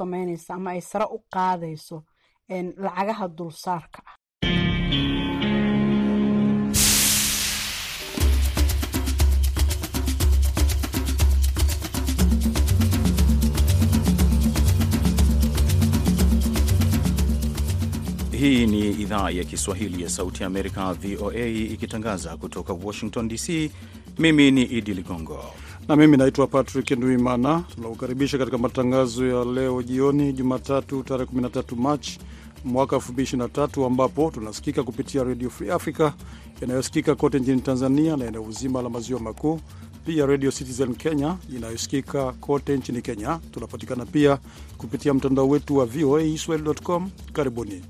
sameynaysa ama ay sare u qaadayso lacagaha dulsaarka ah Hii ni idhaa ya Kiswahili ya Sauti Amerika, VOA, ikitangaza kutoka Washington DC. Mimi ni Idi Ligongo na mimi naitwa Patrick Nduimana. Tunakukaribisha katika matangazo ya leo jioni, Jumatatu tarehe 13 Machi mwaka 2023, ambapo tunasikika kupitia Radio Free Africa inayosikika kote nchini Tanzania na eneo zima la maziwa makuu, pia Radio Citizen Kenya inayosikika kote nchini Kenya. Tunapatikana pia kupitia mtandao wetu wa VOA Swahili.com. Karibuni.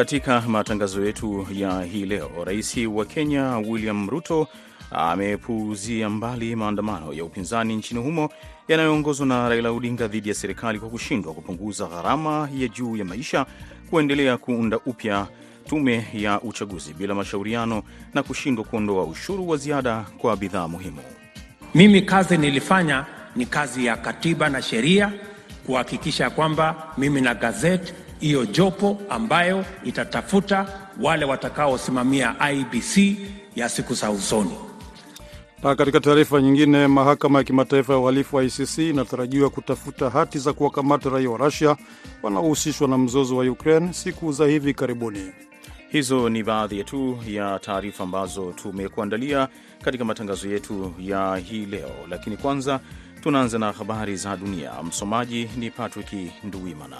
Katika matangazo yetu ya hii leo, rais wa Kenya William Ruto amepuuzia mbali maandamano ya upinzani nchini humo yanayoongozwa na Raila Odinga dhidi ya serikali kwa kushindwa kupunguza gharama ya juu ya maisha, kuendelea kuunda upya tume ya uchaguzi bila mashauriano na kushindwa kuondoa ushuru wa ziada kwa bidhaa muhimu. Mimi kazi nilifanya ni kazi ya katiba na sheria, kuhakikisha kwamba mimi na gazeti hiyo jopo ambayo itatafuta wale watakaosimamia IBC ya siku za usoni. Na katika taarifa nyingine, mahakama ya kimataifa ya uhalifu wa ICC inatarajiwa kutafuta hati za kuwakamata raia wa Rusia wanaohusishwa na mzozo wa Ukraine siku za hivi karibuni. Hizo ni baadhi tu ya taarifa ambazo tumekuandalia katika matangazo yetu ya hii leo, lakini kwanza tunaanza na habari za dunia. Msomaji ni Patrick Nduwimana.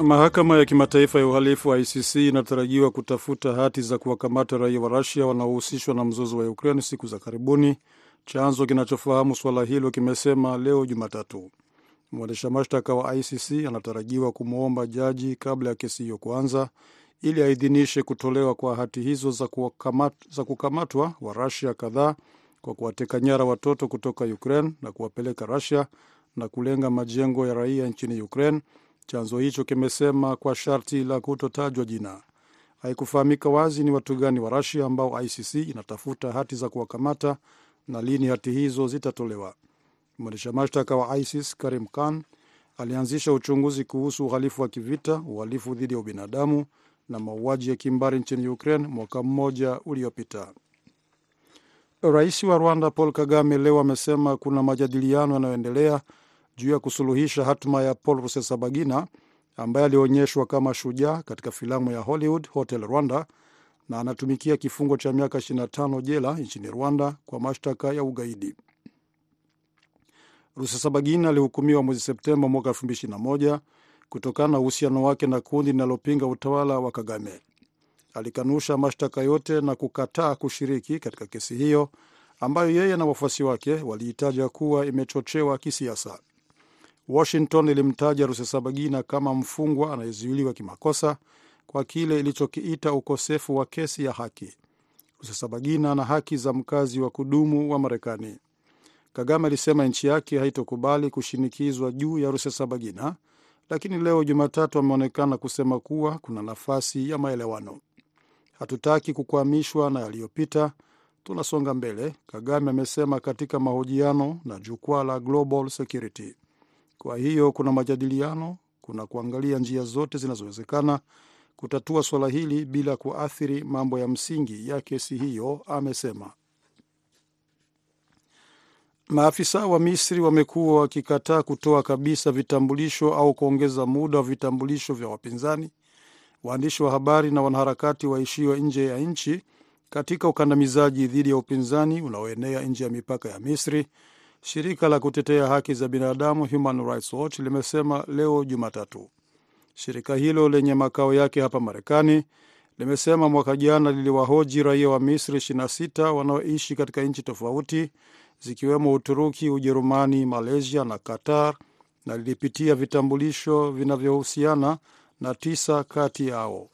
Mahakama ya kimataifa ya uhalifu wa ICC inatarajiwa kutafuta hati za kuwakamata raia wa Rusia wanaohusishwa na mzozo wa Ukraine siku za karibuni. Chanzo kinachofahamu suala hilo kimesema leo Jumatatu. Mwendesha mashtaka wa ICC anatarajiwa kumwomba jaji kabla ya kesi hiyo kuanza ili aidhinishe kutolewa kwa hati hizo za, kukamat, za kukamatwa wa Rusia kadhaa kwa kuwateka nyara watoto kutoka Ukraine na kuwapeleka Rusia na kulenga majengo ya raia nchini Ukraine. Chanzo hicho kimesema kwa sharti la kutotajwa jina. Haikufahamika wazi ni watu gani wa Rusia ambao ICC inatafuta hati za kuwakamata na lini hati hizo zitatolewa. Mwendesha mashtaka wa ISIS Karim Khan alianzisha uchunguzi kuhusu uhalifu wa kivita, uhalifu dhidi ya ubinadamu na mauaji ya kimbari nchini Ukraine mwaka mmoja uliopita. Rais wa Rwanda Paul Kagame leo amesema kuna majadiliano yanayoendelea juu ya kusuluhisha hatima ya Paul Rusesabagina ambaye alionyeshwa kama shujaa katika filamu ya Hollywood Hotel Rwanda na anatumikia kifungo cha miaka 25 jela nchini Rwanda kwa mashtaka ya ugaidi. Rusesabagina alihukumiwa mwezi Septemba mwaka 2021 kutokana na uhusiano wake na kundi linalopinga utawala wa Kagame. Alikanusha mashtaka yote na kukataa kushiriki katika kesi hiyo ambayo yeye na wafuasi wake waliitaja kuwa imechochewa kisiasa. Washington ilimtaja Rusesabagina kama mfungwa anayezuiliwa kimakosa kwa kile ilichokiita ukosefu wa kesi ya haki. Rusesabagina na haki za mkazi wa kudumu wa Marekani. Kagame alisema nchi yake haitokubali kushinikizwa juu ya Rusesabagina, lakini leo Jumatatu ameonekana kusema kuwa kuna nafasi ya maelewano. Hatutaki kukwamishwa na yaliyopita, tunasonga mbele, Kagame amesema katika mahojiano na jukwaa la Global Security. Kwa hiyo kuna majadiliano, kuna kuangalia njia zote zinazowezekana kutatua suala hili bila kuathiri mambo ya msingi ya kesi hiyo, amesema. Maafisa wa Misri wamekuwa wakikataa kutoa kabisa vitambulisho au kuongeza muda wa vitambulisho vya wapinzani, waandishi wa habari na wanaharakati waishiwa nje ya nchi katika ukandamizaji dhidi ya upinzani unaoenea nje ya mipaka ya Misri. Shirika la kutetea haki za binadamu Human Rights Watch limesema leo Jumatatu. Shirika hilo lenye makao yake hapa Marekani limesema mwaka jana liliwahoji raia wa Misri 26 wanaoishi katika nchi tofauti zikiwemo Uturuki, Ujerumani, Malaysia na Qatar, na lilipitia vitambulisho vinavyohusiana na tisa kati yao.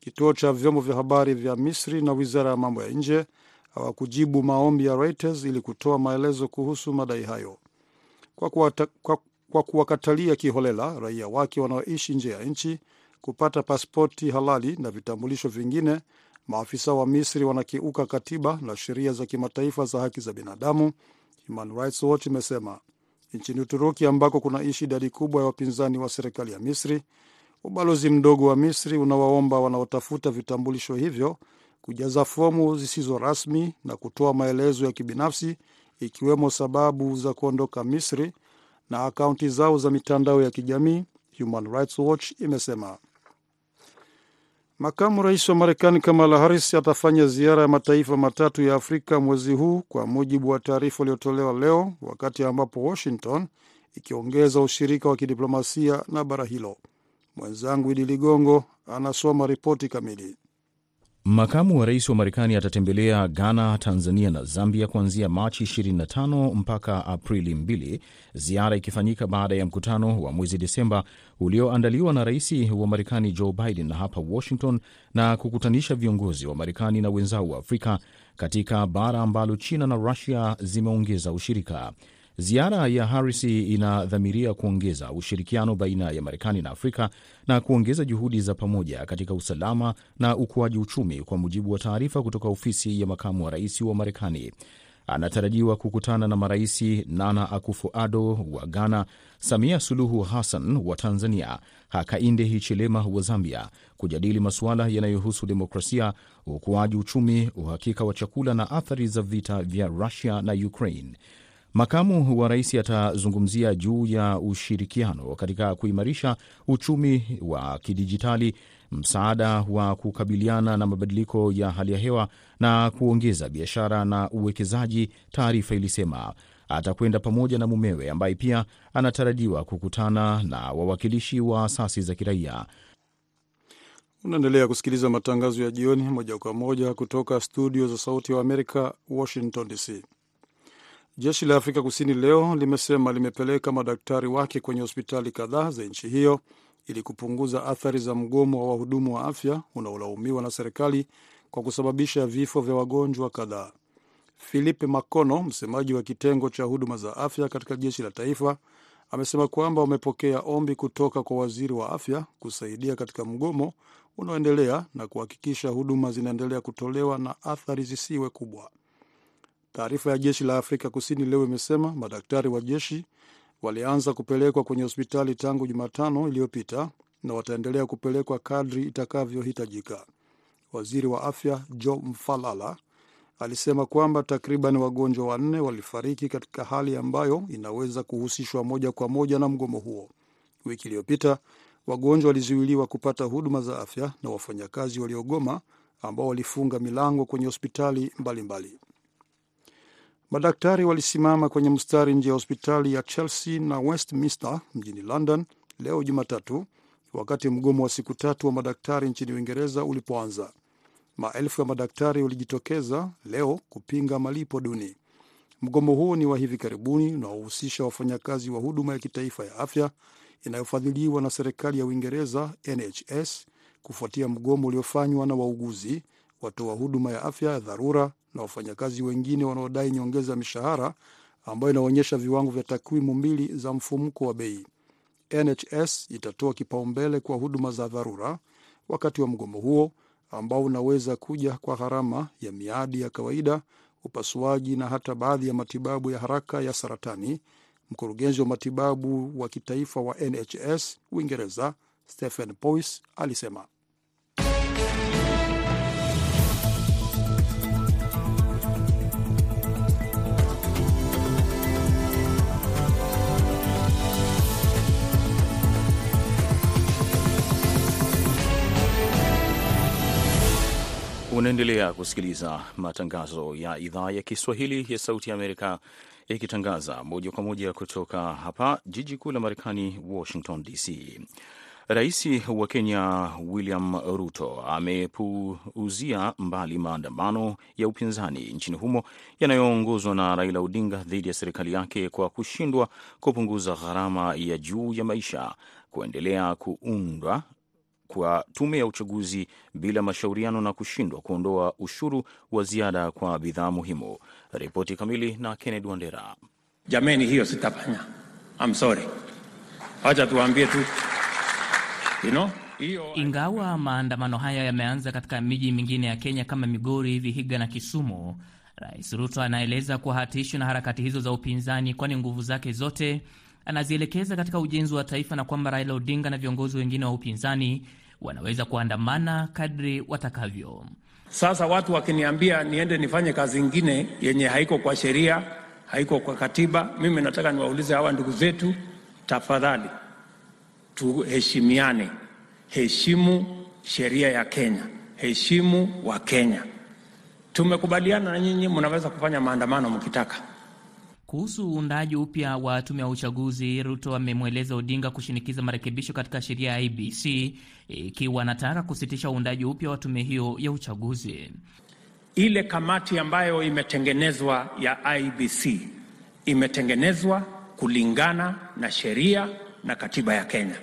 Kituo cha vyombo vya habari vya Misri na wizara ya mambo ya nje hawakujibu maombi ya Reuters ili kutoa maelezo kuhusu madai hayo. Kwa, kuwata, kwa, kwa kuwakatalia kiholela raia wake wanaoishi nje ya nchi kupata pasipoti halali na vitambulisho vingine, maafisa wa Misri wanakiuka katiba na sheria za kimataifa za haki za binadamu, Human Rights Watch imesema. Nchini Uturuki ambako kunaishi idadi kubwa ya wapinzani wa serikali ya Misri, ubalozi mdogo wa Misri unawaomba wanaotafuta vitambulisho hivyo kujaza fomu zisizo rasmi na kutoa maelezo ya kibinafsi ikiwemo sababu za kuondoka Misri na akaunti zao za mitandao ya kijamii, Human Rights Watch imesema. Makamu rais wa Marekani Kamala Harris atafanya ziara ya mataifa matatu ya Afrika mwezi huu, kwa mujibu wa taarifa iliyotolewa leo, wakati ambapo Washington ikiongeza ushirika wa kidiplomasia na bara hilo. Mwenzangu Idi Ligongo anasoma ripoti kamili. Makamu wa rais wa Marekani atatembelea Ghana, Tanzania na Zambia kuanzia Machi 25 mpaka Aprili 2, ziara ikifanyika baada ya mkutano wa mwezi Desemba ulioandaliwa na rais wa Marekani Joe Biden hapa Washington na kukutanisha viongozi wa Marekani na wenzao wa Afrika katika bara ambalo China na Rusia zimeongeza ushirika. Ziara ya Harris inadhamiria kuongeza ushirikiano baina ya Marekani na Afrika na kuongeza juhudi za pamoja katika usalama na ukuaji uchumi, kwa mujibu wa taarifa kutoka ofisi ya makamu wa rais wa Marekani. Anatarajiwa kukutana na marais Nana Akufo-Addo wa Ghana, Samia Suluhu Hassan wa Tanzania, Hakainde Hichilema wa Zambia, kujadili masuala yanayohusu demokrasia, ukuaji uchumi, uhakika wa chakula na athari za vita vya Rusia na Ukraine. Makamu wa rais atazungumzia juu ya ushirikiano katika kuimarisha uchumi wa kidijitali, msaada wa kukabiliana na mabadiliko ya hali ya hewa na kuongeza biashara na uwekezaji, taarifa ilisema. Atakwenda pamoja na mumewe ambaye pia anatarajiwa kukutana na wawakilishi wa asasi za kiraia. Unaendelea kusikiliza matangazo ya jioni moja kwa moja kutoka studio za Sauti ya Amerika, Washington DC. Jeshi la Afrika Kusini leo limesema limepeleka madaktari wake kwenye hospitali kadhaa za nchi hiyo ili kupunguza athari za mgomo wa wahudumu wa afya unaolaumiwa na serikali kwa kusababisha vifo vya wagonjwa kadhaa. Philippe Makono, msemaji wa kitengo cha huduma za afya katika jeshi la taifa, amesema kwamba wamepokea ombi kutoka kwa waziri wa afya kusaidia katika mgomo unaoendelea na kuhakikisha huduma zinaendelea kutolewa na athari zisiwe kubwa. Taarifa ya jeshi la Afrika Kusini leo imesema madaktari wa jeshi walianza kupelekwa kwenye hospitali tangu Jumatano iliyopita na wataendelea kupelekwa kadri itakavyohitajika. Waziri wa afya Joe Mfalala alisema kwamba takriban wagonjwa wanne walifariki katika hali ambayo inaweza kuhusishwa moja kwa moja na mgomo huo. Wiki iliyopita wagonjwa walizuiliwa kupata huduma za afya na wafanyakazi waliogoma ambao walifunga milango kwenye hospitali mbalimbali mbali. Madaktari walisimama kwenye mstari nje ya hospitali ya Chelsea na Westminster mjini London leo Jumatatu, wakati mgomo wa siku tatu wa madaktari nchini Uingereza ulipoanza. Maelfu ya madaktari walijitokeza leo kupinga malipo duni. Mgomo huo ni wa hivi karibuni unaohusisha wafanyakazi wa huduma ya kitaifa ya afya inayofadhiliwa na serikali ya Uingereza, NHS, kufuatia mgomo uliofanywa na wauguzi, watoa huduma ya afya ya dharura na wafanyakazi wengine wanaodai nyongeza ya mishahara ambayo inaonyesha viwango vya takwimu mbili za mfumuko wa bei. NHS itatoa kipaumbele kwa huduma za dharura wakati wa mgomo huo ambao unaweza kuja kwa gharama ya miadi ya kawaida, upasuaji na hata baadhi ya matibabu ya haraka ya saratani. Mkurugenzi wa matibabu wa kitaifa wa NHS Uingereza, Stephen Powis alisema. Unaendelea kusikiliza matangazo ya idhaa ya Kiswahili ya Sauti ya Amerika ikitangaza moja kwa moja kutoka hapa jiji kuu la Marekani, Washington DC. Rais wa Kenya William Ruto amepuuzia mbali maandamano ya upinzani nchini humo yanayoongozwa na Raila Odinga dhidi ya serikali yake kwa kushindwa kupunguza gharama ya juu ya maisha, kuendelea kuundwa kwa tume ya uchaguzi bila mashauriano na kushindwa kuondoa ushuru wa ziada kwa bidhaa muhimu. Ripoti kamili na Kennedy Wandera. Jameni, hiyo sitafanya. I'm sorry, wacha tuwaambie tu you know, Ingawa maandamano haya yameanza katika miji mingine ya Kenya kama Migori, Vihiga na Kisumu, Rais Ruto anaeleza kuwa hatishwi na harakati hizo za upinzani, kwani nguvu zake zote anazielekeza katika ujenzi wa taifa na kwamba Raila Odinga na viongozi wengine wa upinzani wanaweza kuandamana kadri watakavyo. Sasa watu wakiniambia niende nifanye kazi ingine yenye haiko kwa sheria, haiko kwa katiba, mimi nataka niwaulize hawa ndugu zetu, tafadhali tuheshimiane, heshimu sheria ya Kenya, heshimu wa Kenya. Tumekubaliana na nyinyi, mnaweza kufanya maandamano mkitaka. Kuhusu uundaji upya wa tume ya uchaguzi, Ruto amemweleza Odinga kushinikiza marekebisho katika sheria ya IBC ikiwa anataka kusitisha uundaji upya wa tume hiyo ya uchaguzi. Ile kamati ambayo imetengenezwa ya IBC imetengenezwa kulingana na sheria na katiba ya Kenya.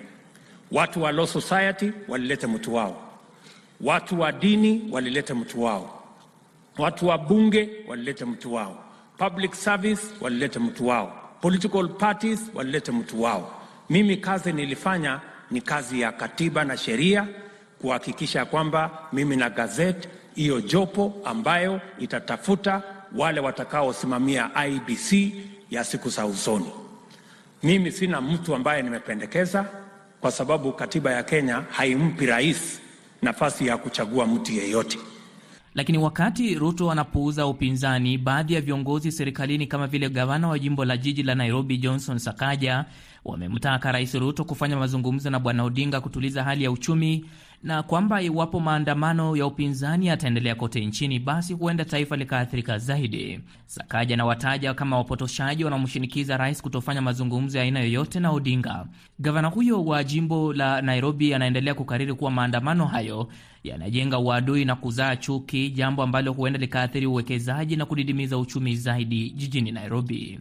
Watu wa law society walilete mtu wao, watu wa dini walilete mtu wao, watu wa bunge walilete mtu wao, public service walilete mtu wao, political parties walilete mtu wao. Mimi kazi nilifanya ni kazi ya katiba na sheria, kuhakikisha kwamba mimi na gazeti hiyo jopo ambayo itatafuta wale watakaosimamia IBC ya siku za usoni. Mimi sina mtu ambaye nimependekeza, kwa sababu katiba ya Kenya haimpi rais nafasi ya kuchagua mtu yeyote. Lakini wakati Ruto anapuuza upinzani, baadhi ya viongozi serikalini kama vile gavana wa jimbo la jiji la Nairobi Johnson Sakaja wamemtaka Rais Ruto kufanya mazungumzo na Bwana Odinga kutuliza hali ya uchumi na kwamba iwapo maandamano ya upinzani yataendelea kote nchini, basi huenda taifa likaathirika zaidi. Sakaja na wataja kama wapotoshaji wanaomshinikiza rais kutofanya mazungumzo ya aina yoyote na Odinga. Gavana huyo wa jimbo la Nairobi anaendelea kukariri kuwa maandamano hayo yanajenga uadui na kuzaa chuki, jambo ambalo huenda likaathiri uwekezaji na kudidimiza uchumi zaidi jijini Nairobi.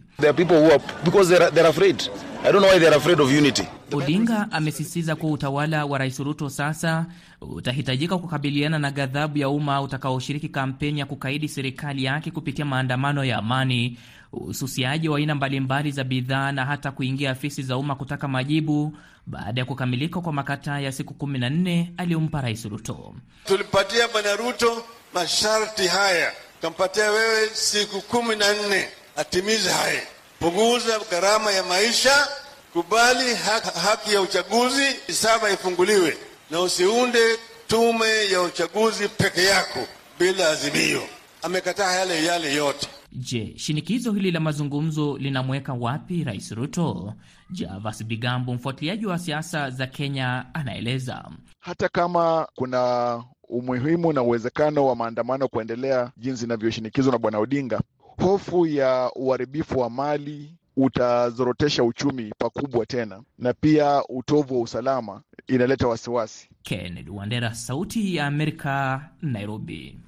Odinga amesisitiza kuwa utawala wa Rais Ruto sasa utahitajika kukabiliana na ghadhabu ya umma utakaoshiriki kampeni ya kukaidi serikali yake kupitia maandamano ya amani, ususiaji wa aina mbalimbali za bidhaa na hata kuingia afisi za umma kutaka majibu baada ya kukamilika kwa makataa ya siku 14 aliyompa Rais Ruto. Tulipatia Bwana Ruto masharti haya, tukampatia wewe siku kumi na nne atimize haya: punguza gharama ya maisha, kubali haki, haki ya uchaguzi saba ifunguliwe, na usiunde tume ya uchaguzi peke yako bila azimio. Amekataa yale yale yote. Je, shinikizo hili la mazungumzo linamweka wapi Rais Ruto? Javas Bigambo, mfuatiliaji wa siasa za Kenya, anaeleza. Hata kama kuna umuhimu na uwezekano wa maandamano kuendelea jinsi inavyoshinikizwa na Bwana Odinga, hofu ya uharibifu wa mali utazorotesha uchumi pakubwa tena, na pia utovu wa usalama inaleta wasiwasi. Kennedy Wandera, Sauti ya Amerika, Nairobi.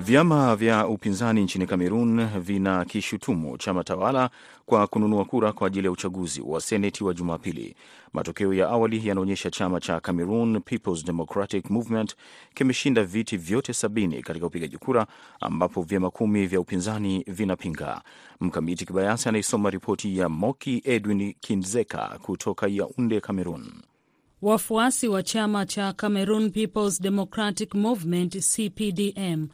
Vyama vya upinzani nchini Kamerun vinakishutumu chama tawala kwa kununua kura kwa ajili ya uchaguzi wa seneti wa Jumapili. Matokeo ya awali yanaonyesha chama cha Cameroon People's Democratic Movement kimeshinda viti vyote sabini katika upigaji kura, ambapo vyama kumi vya upinzani vinapinga. Mkamiti Kibayasi anaisoma ripoti ya Moki Edwin Kinzeka kutoka Yaunde, Cameroon. Wafuasi wa chama cha Cameroon People's Democratic Movement CPDM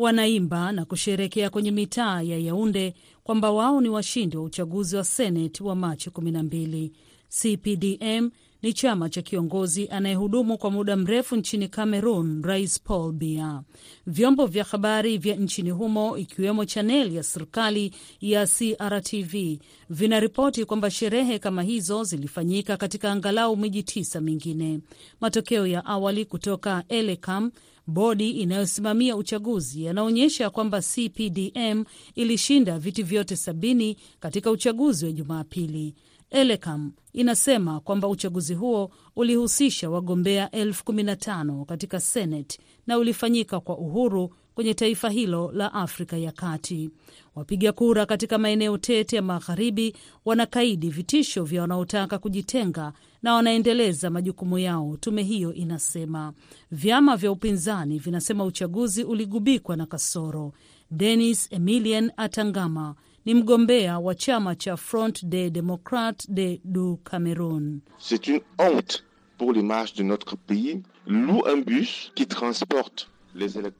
wanaimba na kusherekea kwenye mitaa ya Yaunde kwamba wao ni washindi wa uchaguzi wa Seneti wa Machi 12. CPDM ni chama cha kiongozi anayehudumu kwa muda mrefu nchini Cameroon, Rais Paul Biya. Vyombo vya habari vya nchini humo ikiwemo chaneli ya serikali ya CRTV vinaripoti kwamba sherehe kama hizo zilifanyika katika angalau miji tisa mingine. Matokeo ya awali kutoka Elecam bodi inayosimamia uchaguzi yanaonyesha kwamba CPDM ilishinda viti vyote sabini katika uchaguzi wa Jumapili. Elecam inasema kwamba uchaguzi huo ulihusisha wagombea elfu kumi na tano katika Senate na ulifanyika kwa uhuru kwenye taifa hilo la Afrika ya Kati. Wapiga kura katika maeneo tete ya magharibi wanakaidi vitisho vya wanaotaka kujitenga na wanaendeleza majukumu yao, tume hiyo inasema. Vyama vya upinzani vinasema uchaguzi uligubikwa na kasoro. Denis Emilien Atangama ni mgombea wa chama cha Front des Democrates de du Cameroun. C'est une honte pour l'image de notre pays. Loue un bus qui transporte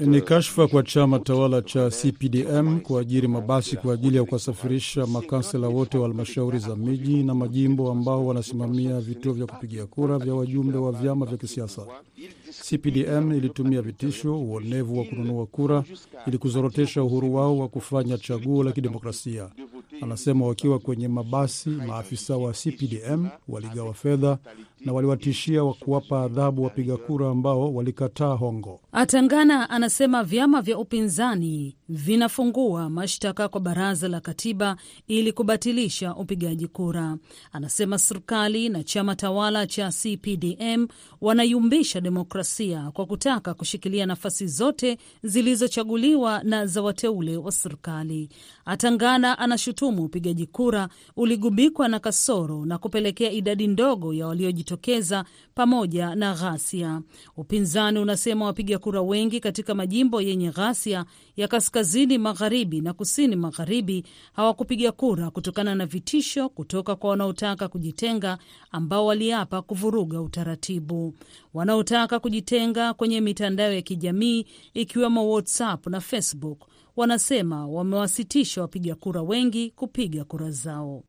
ni kashfa kwa chama tawala cha CPDM kuajiri mabasi kwa ajili ya kuwasafirisha makansela wote wa halmashauri za miji na majimbo ambao wanasimamia vituo vya kupigia kura vya wajumbe wa vyama vya kisiasa. CPDM ilitumia vitisho, uonevu wa kununua kura ili kuzorotesha uhuru wao wa kufanya chaguo la kidemokrasia. Anasema wakiwa kwenye mabasi, maafisa wa CPDM waligawa fedha na waliwatishia wa kuwapa adhabu wapiga kura ambao walikataa hongo. Atangana anasema vyama vya upinzani vinafungua mashtaka kwa baraza la katiba ili kubatilisha upigaji kura. Anasema serikali na chama tawala cha CPDM wanayumbisha demokrasia kwa kutaka kushikilia nafasi zote zilizochaguliwa na za wateule wa serikali. Atangana anashutumu upigaji kura uligubikwa na kasoro na kupelekea idadi ndogo ya waliojitokeza pamoja na ghasia. Upinzani unasema wapiga kura wengi katika majimbo yenye ghasia ya kaskazini magharibi na kusini magharibi hawakupiga kura kutokana na vitisho kutoka kwa wanaotaka kujitenga ambao waliapa kuvuruga utaratibu. Wanaotaka kujitenga kwenye mitandao ya kijamii ikiwemo WhatsApp na Facebook wanasema wamewasitisha wapiga kura wengi kupiga kura zao.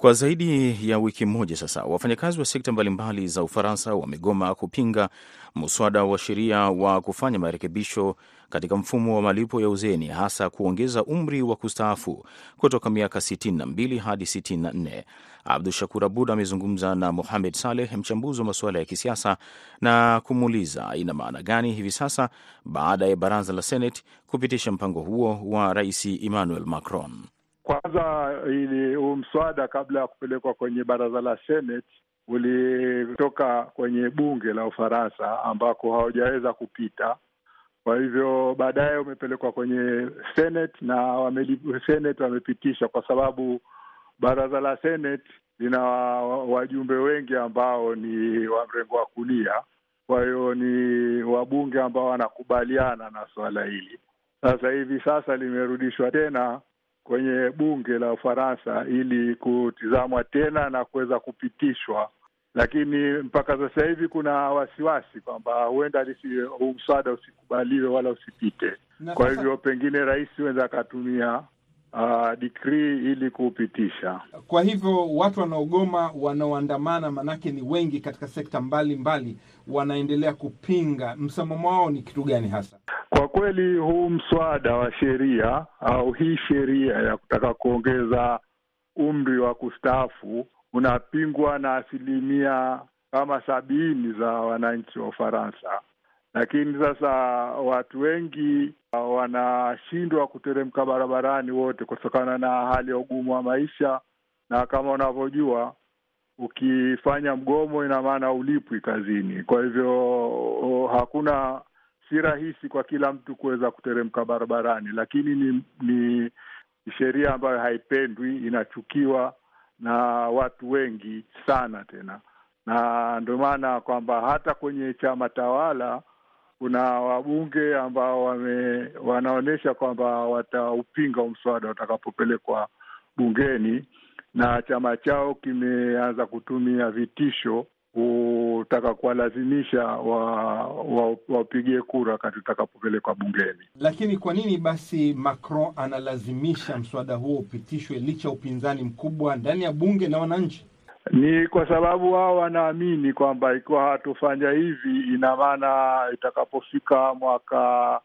Kwa zaidi ya wiki moja sasa, wafanyakazi wa sekta mbalimbali za Ufaransa wamegoma kupinga mswada wa sheria wa kufanya marekebisho katika mfumo wa malipo ya uzeeni, hasa kuongeza umri wa kustaafu kutoka miaka 62 hadi 64. Abdu Shakur Abud amezungumza na Mohamed Saleh, mchambuzi wa masuala ya kisiasa, na kumuuliza ina maana gani hivi sasa baada ya baraza la Senate kupitisha mpango huo wa Rais Emmanuel Macron. Kwanza ili huu mswada kabla ya kupelekwa kwenye baraza la Senate ulitoka kwenye bunge la Ufaransa ambako hawajaweza kupita. Kwa hivyo baadaye umepelekwa kwenye Senate na wame, Senate wamepitisha, kwa sababu baraza la Senate lina wajumbe wengi ambao ni wa mrengo wa kulia. Kwa hiyo ni wabunge ambao wanakubaliana na suala hili. Sasa hivi sasa limerudishwa tena kwenye bunge la Ufaransa ili kutizamwa tena na kuweza kupitishwa, lakini mpaka sasa hivi kuna wasiwasi kwamba huenda huu mswada usikubaliwe wala usipite. Kwa hivyo pengine rais huenza akatumia uh, dikrii ili kuupitisha. Kwa hivyo watu wanaogoma, wanaoandamana, manake ni wengi katika sekta mbalimbali mbali, wanaendelea kupinga. Msimamo wao ni kitu gani hasa? Kwa kweli huu mswada wa sheria au hii sheria ya kutaka kuongeza umri wa kustaafu unapingwa na asilimia kama sabini za wananchi wa Ufaransa, lakini sasa watu wengi wanashindwa kuteremka barabarani wote kutokana na hali ya ugumu wa maisha, na kama unavyojua ukifanya mgomo ina maana ulipwi kazini. Kwa hivyo hakuna si rahisi kwa kila mtu kuweza kuteremka barabarani, lakini ni, ni sheria ambayo haipendwi, inachukiwa na watu wengi sana tena, na ndio maana kwamba hata kwenye chama tawala kuna wabunge ambao wame, wanaonyesha kwamba wataupinga mswada utakapopelekwa bungeni, na chama chao kimeanza kutumia vitisho kutaka kuwalazimisha wapigie wa, wa kura wakati utakapopelekwa bungeni. Lakini kwa nini basi Macron analazimisha mswada huo upitishwe licha ya upinzani mkubwa ndani ya bunge na wananchi? Ni kwa sababu wao wanaamini kwamba ikiwa hatufanya hivi, ina maana itakapofika mwaka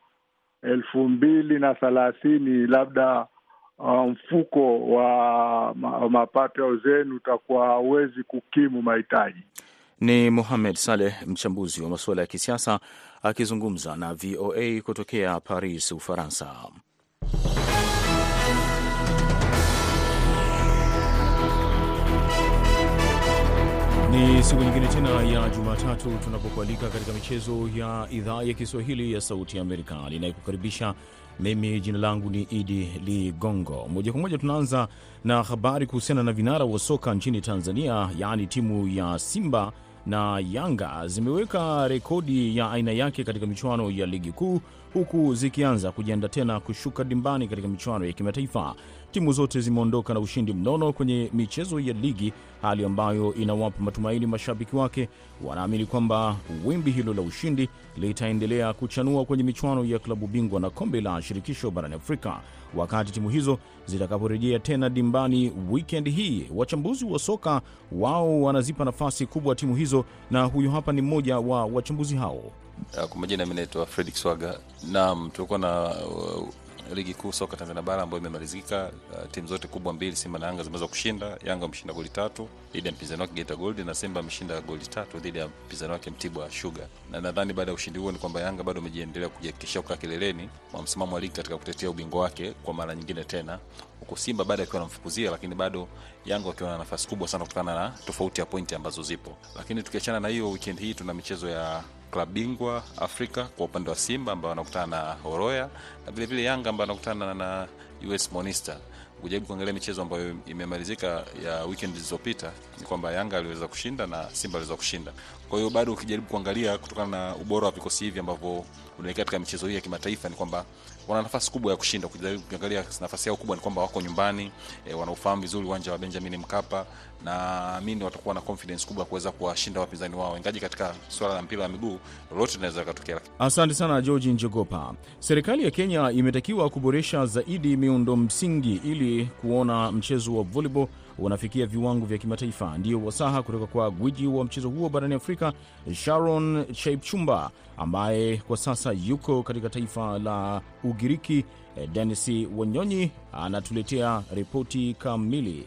elfu mbili na thelathini labda uh, mfuko wa mapato ya uzeni utakuwa hauwezi kukimu mahitaji. Ni Mohamed Saleh, mchambuzi wa masuala ya kisiasa akizungumza na VOA kutokea Paris, Ufaransa. Ni siku nyingine tena ya Jumatatu tunapokualika katika michezo ya idhaa ya Kiswahili ya Sauti Amerika. Ninayekukaribisha mimi, jina langu ni Idi Ligongo. Moja kwa moja tunaanza na habari kuhusiana na vinara wa soka nchini Tanzania, yaani timu ya Simba na Yanga zimeweka rekodi ya aina yake katika michuano ya ligi kuu, huku zikianza kujiandaa tena kushuka dimbani katika michuano ya kimataifa. Timu zote zimeondoka na ushindi mnono kwenye michezo ya ligi, hali ambayo inawapa matumaini mashabiki wake. Wanaamini kwamba wimbi hilo la ushindi litaendelea kuchanua kwenye michuano ya klabu bingwa na kombe la shirikisho barani Afrika wakati timu hizo zitakaporejea tena dimbani wikendi hii. Wachambuzi wa soka wao wanazipa nafasi kubwa timu hizo, na huyu hapa ni mmoja wa wachambuzi hao. Kwa majina, mi naitwa Fredrick Swaga. Naam, tulikuwa na uh, ligi kuu soka Tanzania bara ambayo imemalizika. Uh, timu zote kubwa mbili, Simba na Yanga zimeweza kushinda. Yanga ameshinda goli tatu dhidi ya mpinzani wake Geita Gold, na Simba ameshinda goli tatu dhidi ya mpinzani wake Mtibwa Sugar. Na nadhani baada ya ushindi huo ni kwamba Yanga bado amejiendelea kujihakikishia kukaa kileleni mwa msimamo wa ligi katika kutetea ubingwa wake kwa mara nyingine tena, huku Simba bado akiwa anamfukuzia, lakini bado Yanga wakiwa na nafasi kubwa sana kutokana na tofauti ya pointi ambazo zipo. Lakini tukiachana na hiyo, weekend hii tuna michezo ya klabu bingwa Afrika kwa upande wa Simba ambao wanakutana na Horoya na vilevile Yanga ambao wanakutana na US Monista. Kujaribu kuangalia michezo ambayo imemalizika ya weekend zilizopita ni kwamba Yanga aliweza kushinda na Simba aliweza kushinda. Kwa hiyo bado ukijaribu kuangalia kutokana na ubora wa vikosi hivi ambavyo unaelekea katika michezo hii ya kimataifa ni kwamba wana nafasi kubwa ya kushinda. Ukiangalia nafasi yao kubwa ni kwamba wako nyumbani e, wanaufahamu vizuri uwanja wa Benjamin Mkapa na mimi watakuwa na confidence kubwa kuweza kuwashinda wapinzani wao, ingaji katika swala la mpira wa miguu lolote linaweza likatokea. Asante sana Georgi Njogopa. Serikali ya Kenya imetakiwa kuboresha zaidi miundo msingi ili kuona mchezo wa volleyball unafikia viwango vya kimataifa. Ndiyo wasaha kutoka kwa gwiji wa mchezo huo barani Afrika, Sharon Chaipchumba, ambaye kwa sasa yuko katika taifa la Ugiriki. Denis Wanyonyi anatuletea ripoti kamili.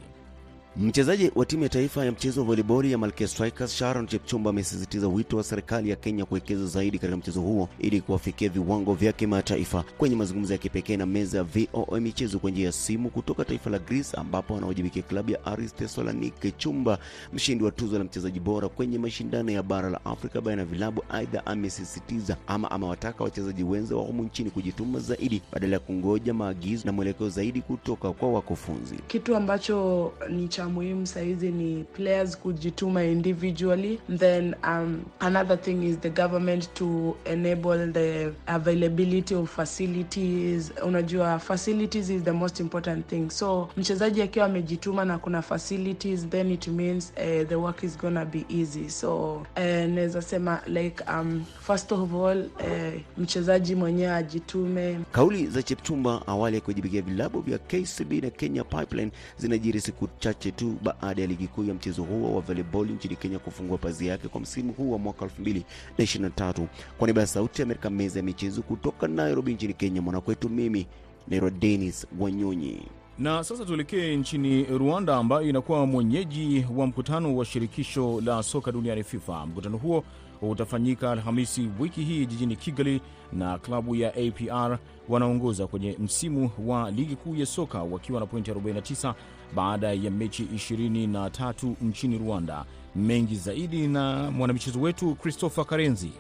Mchezaji wa timu ya taifa ya mchezo wa voliboli ya Malkia Strikers Sharon Chepchumba amesisitiza wito wa serikali ya Kenya kuwekeza zaidi katika mchezo huo ili kuwafikia viwango vya kimataifa. Kwenye mazungumzo ya kipekee na meza ya VOA michezo kwa njia ya simu kutoka taifa la Greece, ambapo anawajibikia klabu ya Aris Thessaloniki, Chumba, mshindi wa tuzo la mchezaji bora kwenye mashindano ya bara la Afrika baina ya vilabu, aidha amesisitiza ama amewataka wachezaji wenza wa humu nchini kujituma zaidi badala ya kungoja maagizo na mwelekeo zaidi kutoka kwa wakufunzi. Kitu ambacho ni cha muhimu sahizi ni players kujituma individually then um, another thing is the government to enable the availability of facilities. Unajua facilities is the most important thing. So mchezaji akiwa amejituma na kuna facilities then it means uh, the work is gonna be easy. So uh, sema like um, first of all uh, mchezaji mwenyewe ajitume. Kauli za Chepchumba awali ya kuwajibikia vilabu vya KCB na Kenya Pipeline zinajiri siku chache tu baada ya ligi kuu ya mchezo huo wa volleyball nchini Kenya kufungua pazi yake kwa msimu huu wa mwaka 2023. Kwa niaba ya Sauti ya Amerika, meza ya michezo kutoka Nairobi nchini Kenya, mwanakwetu mimi naitwa Dennis Wanyonyi. Na sasa tuelekee nchini Rwanda ambayo inakuwa mwenyeji wa mkutano wa shirikisho la soka duniani FIFA. Mkutano huo utafanyika Alhamisi wiki hii jijini Kigali, na klabu ya APR wanaongoza kwenye msimu wa ligi kuu ya soka wakiwa na pointi 49 baada ya mechi 23 nchini Rwanda. Mengi zaidi na mwanamichezo wetu Christopher Karenzi.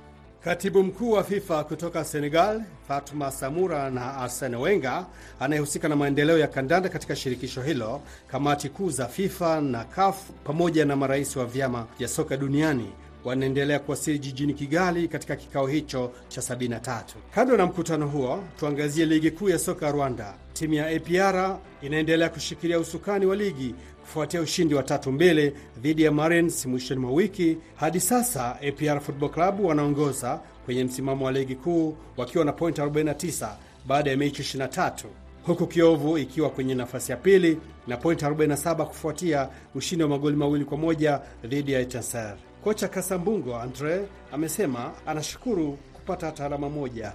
Katibu mkuu wa FIFA kutoka Senegal, Fatuma Samura na Arsene Wenger anayehusika na maendeleo ya kandanda katika shirikisho hilo, kamati kuu za FIFA na CAF pamoja na marais wa vyama vya soka duniani wanaendelea kuwasili jijini Kigali katika kikao hicho cha 73. Kando na mkutano huo, tuangazie ligi kuu ya soka Rwanda. Timu ya APR inaendelea kushikilia usukani wa ligi kufuatia ushindi wa tatu mbili dhidi ya Marines mwishoni mwa wiki. Hadi sasa APR Football Club wanaongoza kwenye msimamo wa ligi kuu wakiwa na point 49 baada ya mechi 23 huku Kiovu ikiwa kwenye nafasi ya pili na point 47 kufuatia ushindi wa magoli mawili kwa moja dhidi ya Etincelles. Kocha Kasambungo Andre amesema anashukuru kupata hata alama moja.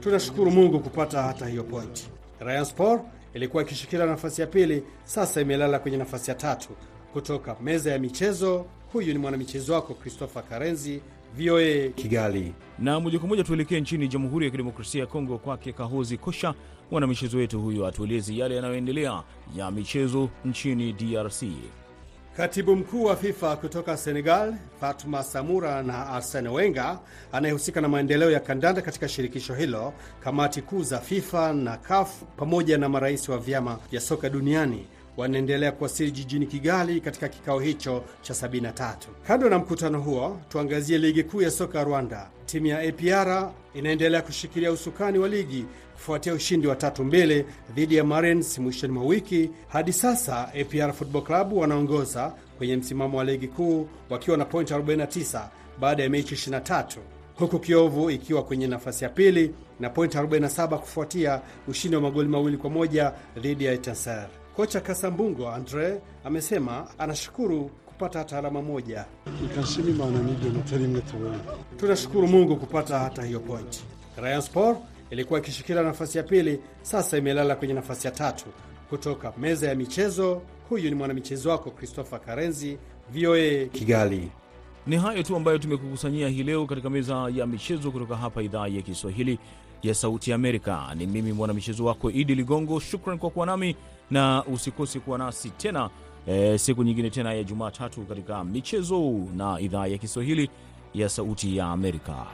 Tunashukuru Mungu kupata hata hiyo pointi. Rayon Sport ilikuwa ikishikilia nafasi ya pili, sasa imelala kwenye nafasi ya tatu. Kutoka meza ya michezo, huyu ni mwanamichezo wako Christopher Karenzi, VOA Kigali. Na moja kwa moja tuelekee nchini Jamhuri ya Kidemokrasia ya Kongo, kwake Kahozi Kosha, mwanamichezo wetu huyo atueleze yale yanayoendelea ya michezo nchini DRC. Katibu mkuu wa FIFA kutoka Senegal, Fatuma Samura na Arsene Wenger anayehusika na maendeleo ya kandanda katika shirikisho hilo, kamati kuu za FIFA na CAF pamoja na marais wa vyama vya soka duniani wanaendelea kuwasili jijini Kigali katika kikao hicho cha 73. Kando na mkutano huo, tuangazie ligi kuu ya soka Rwanda. Timu ya APR inaendelea kushikilia usukani wa ligi kufuatia ushindi wa tatu mbili dhidi ya Marines mwishoni mwa wiki. Hadi sasa APR Football Club wanaongoza kwenye msimamo wa ligi kuu wakiwa na pointi 49 baada ya mechi 23 huku Kiovu ikiwa kwenye nafasi ya pili na pointi 47 kufuatia ushindi wa magoli mawili kwa moja dhidi ya Etincelle. Kocha Kasambungo Andre amesema anashukuru kupata hata alama moja. Tunashukuru Mungu kupata hata hiyo pointi. Rayon Sport ilikuwa ikishikilia nafasi ya pili, sasa imelala kwenye nafasi ya tatu. Kutoka meza ya michezo, huyu ni mwanamichezo wako Christopher Karenzi, VOA Kigali. Ni hayo tu ambayo tumekukusanyia hii leo katika meza ya michezo kutoka hapa idhaa ya Kiswahili ya Sauti ya Amerika. Ni mimi mwanamichezo wako Idi Ligongo. Shukran kwa kuwa nami na usikose kuwa nasi tena e, siku nyingine tena ya Jumatatu katika michezo na idhaa ya Kiswahili ya Sauti ya Amerika.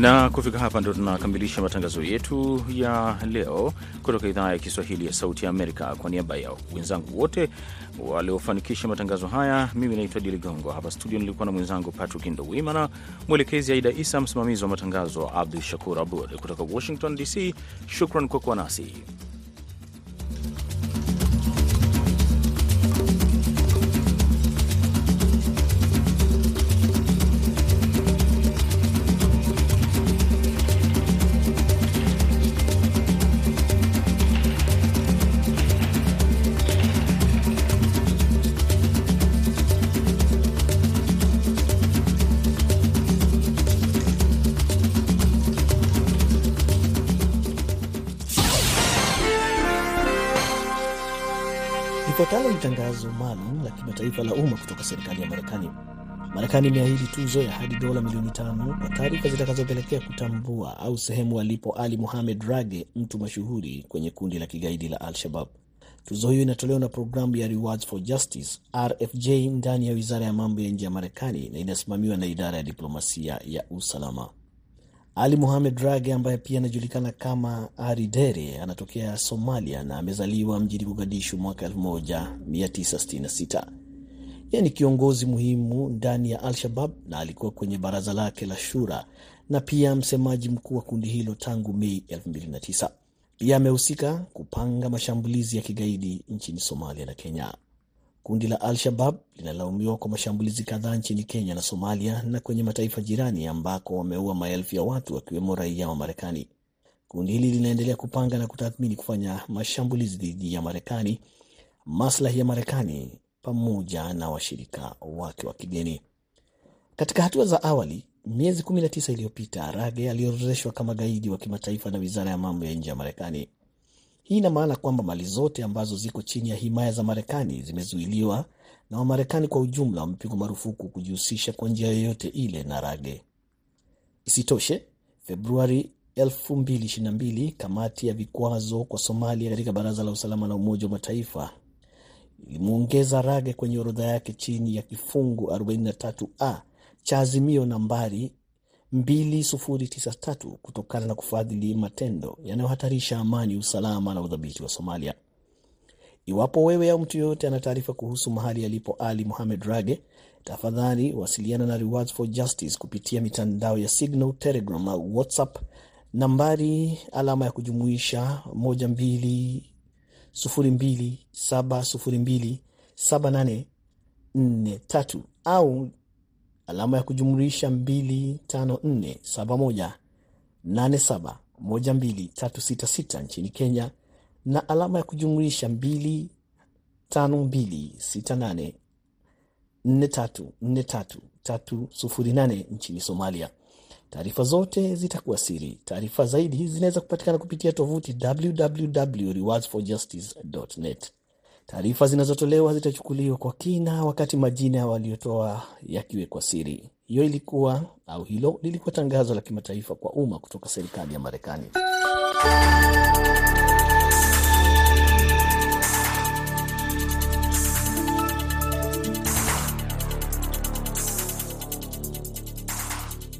Na kufika hapa ndo tunakamilisha matangazo yetu ya leo kutoka idhaa ya Kiswahili ya Sauti ya Amerika. Kwa niaba ya wenzangu wote waliofanikisha matangazo haya, mimi naitwa Dili Ligongo. Hapa studio nilikuwa na mwenzangu Patrick Ndowimana, mwelekezi Aida Isa, msimamizi wa matangazo Abdu Shakur Abud kutoka Washington DC. Shukran kwa kuwa nasi. Kimataifa la umma kutoka serikali ya Marekani. Marekani imeahidi tuzo ya hadi dola milioni tano kwa taarifa zitakazopelekea kutambua au sehemu alipo Ali Mohamed Rage, mtu mashuhuri kwenye kundi la kigaidi la Al-Shabab. Tuzo hiyo inatolewa na programu ya Rewards for Justice RFJ ndani ya wizara ya mambo ya nje ya Marekani na inasimamiwa na idara ya diplomasia ya usalama. Ali Mohamed Rage ambaye pia anajulikana kama Ari Dere anatokea Somalia na amezaliwa mjini Mogadishu mwaka 1966. Yeye ni kiongozi muhimu ndani ya Al-Shabab na alikuwa kwenye baraza lake la shura na pia msemaji mkuu wa kundi hilo tangu Mei 2009. Pia amehusika kupanga mashambulizi ya kigaidi nchini Somalia na Kenya. Kundi la Al-Shabab linalaumiwa kwa mashambulizi kadhaa nchini Kenya na Somalia na kwenye mataifa jirani ambako wameua maelfu ya watu wakiwemo raia wa Marekani. Kundi hili linaendelea kupanga na kutathmini kufanya mashambulizi dhidi ya Marekani, maslahi ya Marekani pamoja na washirika wake wa kigeni. Katika hatua za awali, miezi 19 iliyopita, Rage aliorodheshwa kama gaidi wa kimataifa na wizara ya mambo ya nje ya Marekani. Hii ina maana kwamba mali zote ambazo ziko chini ya himaya za Marekani zimezuiliwa na Wamarekani kwa ujumla wamepigwa marufuku kujihusisha kwa njia yoyote ile na Rage. Isitoshe, Februari 2022 kamati ya vikwazo kwa Somalia katika Baraza la Usalama la Umoja wa Mataifa ilimwongeza Rage kwenye orodha yake chini ya kifungu 43a cha azimio nambari 2093 kutokana na kufadhili matendo yanayohatarisha amani, usalama na udhabiti wa Somalia. Iwapo wewe au mtu yoyote ana taarifa kuhusu mahali alipo Ali Mohamed Rage, tafadhali wasiliana na Rewards for Justice kupitia mitandao ya Signal, Telegram au WhatsApp nambari alama ya kujumuisha 12027027843 au alama ya kujumlisha 2547871236 nchini Kenya na alama ya kujumlisha 2526484343 nchini Somalia. Taarifa zote zitakuwa siri. Taarifa zaidi zinaweza kupatikana kupitia tovuti www.rewardsforjustice.net. Taarifa zinazotolewa zitachukuliwa kwa kina, wakati majina waliotoa yakiwekwa siri. Hiyo ilikuwa au hilo lilikuwa tangazo la kimataifa kwa umma kutoka serikali ya Marekani.